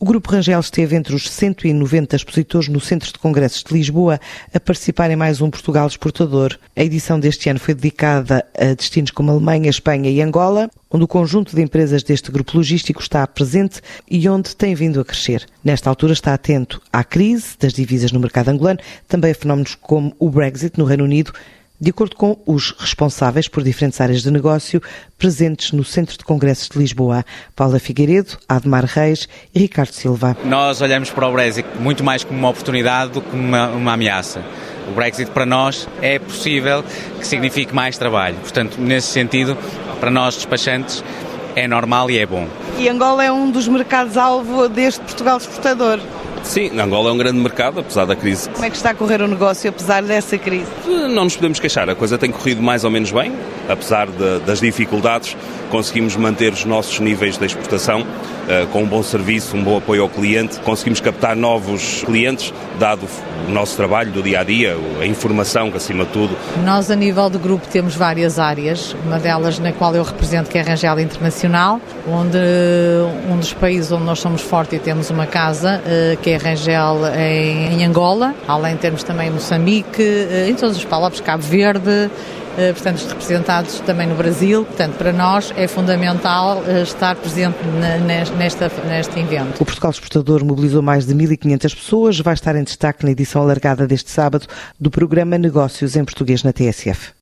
O Grupo Rangel esteve entre os 190 expositores no Centro de Congressos de Lisboa a participar em mais um Portugal Exportador. A edição deste ano foi dedicada a destinos como Alemanha, Espanha e Angola, onde o conjunto de empresas deste grupo logístico está presente e onde tem vindo a crescer. Nesta altura está atento à crise das divisas no mercado angolano, também a fenómenos como o Brexit no Reino Unido de acordo com os responsáveis por diferentes áreas de negócio presentes no Centro de Congressos de Lisboa, Paula Figueiredo, Admar Reis e Ricardo Silva. Nós olhamos para o Brexit muito mais como uma oportunidade do que uma, uma ameaça. O Brexit para nós é possível que signifique mais trabalho. Portanto, nesse sentido, para nós despachantes, é normal e é bom. E Angola é um dos mercados-alvo deste Portugal exportador. Sim, Angola é um grande mercado, apesar da crise. Como é que está a correr o negócio, apesar dessa crise? Não nos podemos queixar, a coisa tem corrido mais ou menos bem, apesar de, das dificuldades, conseguimos manter os nossos níveis de exportação uh, com um bom serviço, um bom apoio ao cliente, conseguimos captar novos clientes, dado o nosso trabalho do dia a dia, a informação, que acima de tudo. Nós, a nível do grupo, temos várias áreas, uma delas na qual eu represento, que é a Rangel Internacional, onde um dos países onde nós somos fortes e temos uma casa, uh, que é a Rangel em, em Angola, além temos também Moçambique, uh, em todos os palopes, Cabo Verde, eh, portanto, representados também no Brasil. Portanto, para nós é fundamental eh, estar presente nesta, neste evento. O Portugal Exportador mobilizou mais de 1.500 pessoas, vai estar em destaque na edição alargada deste sábado do programa Negócios em Português na TSF.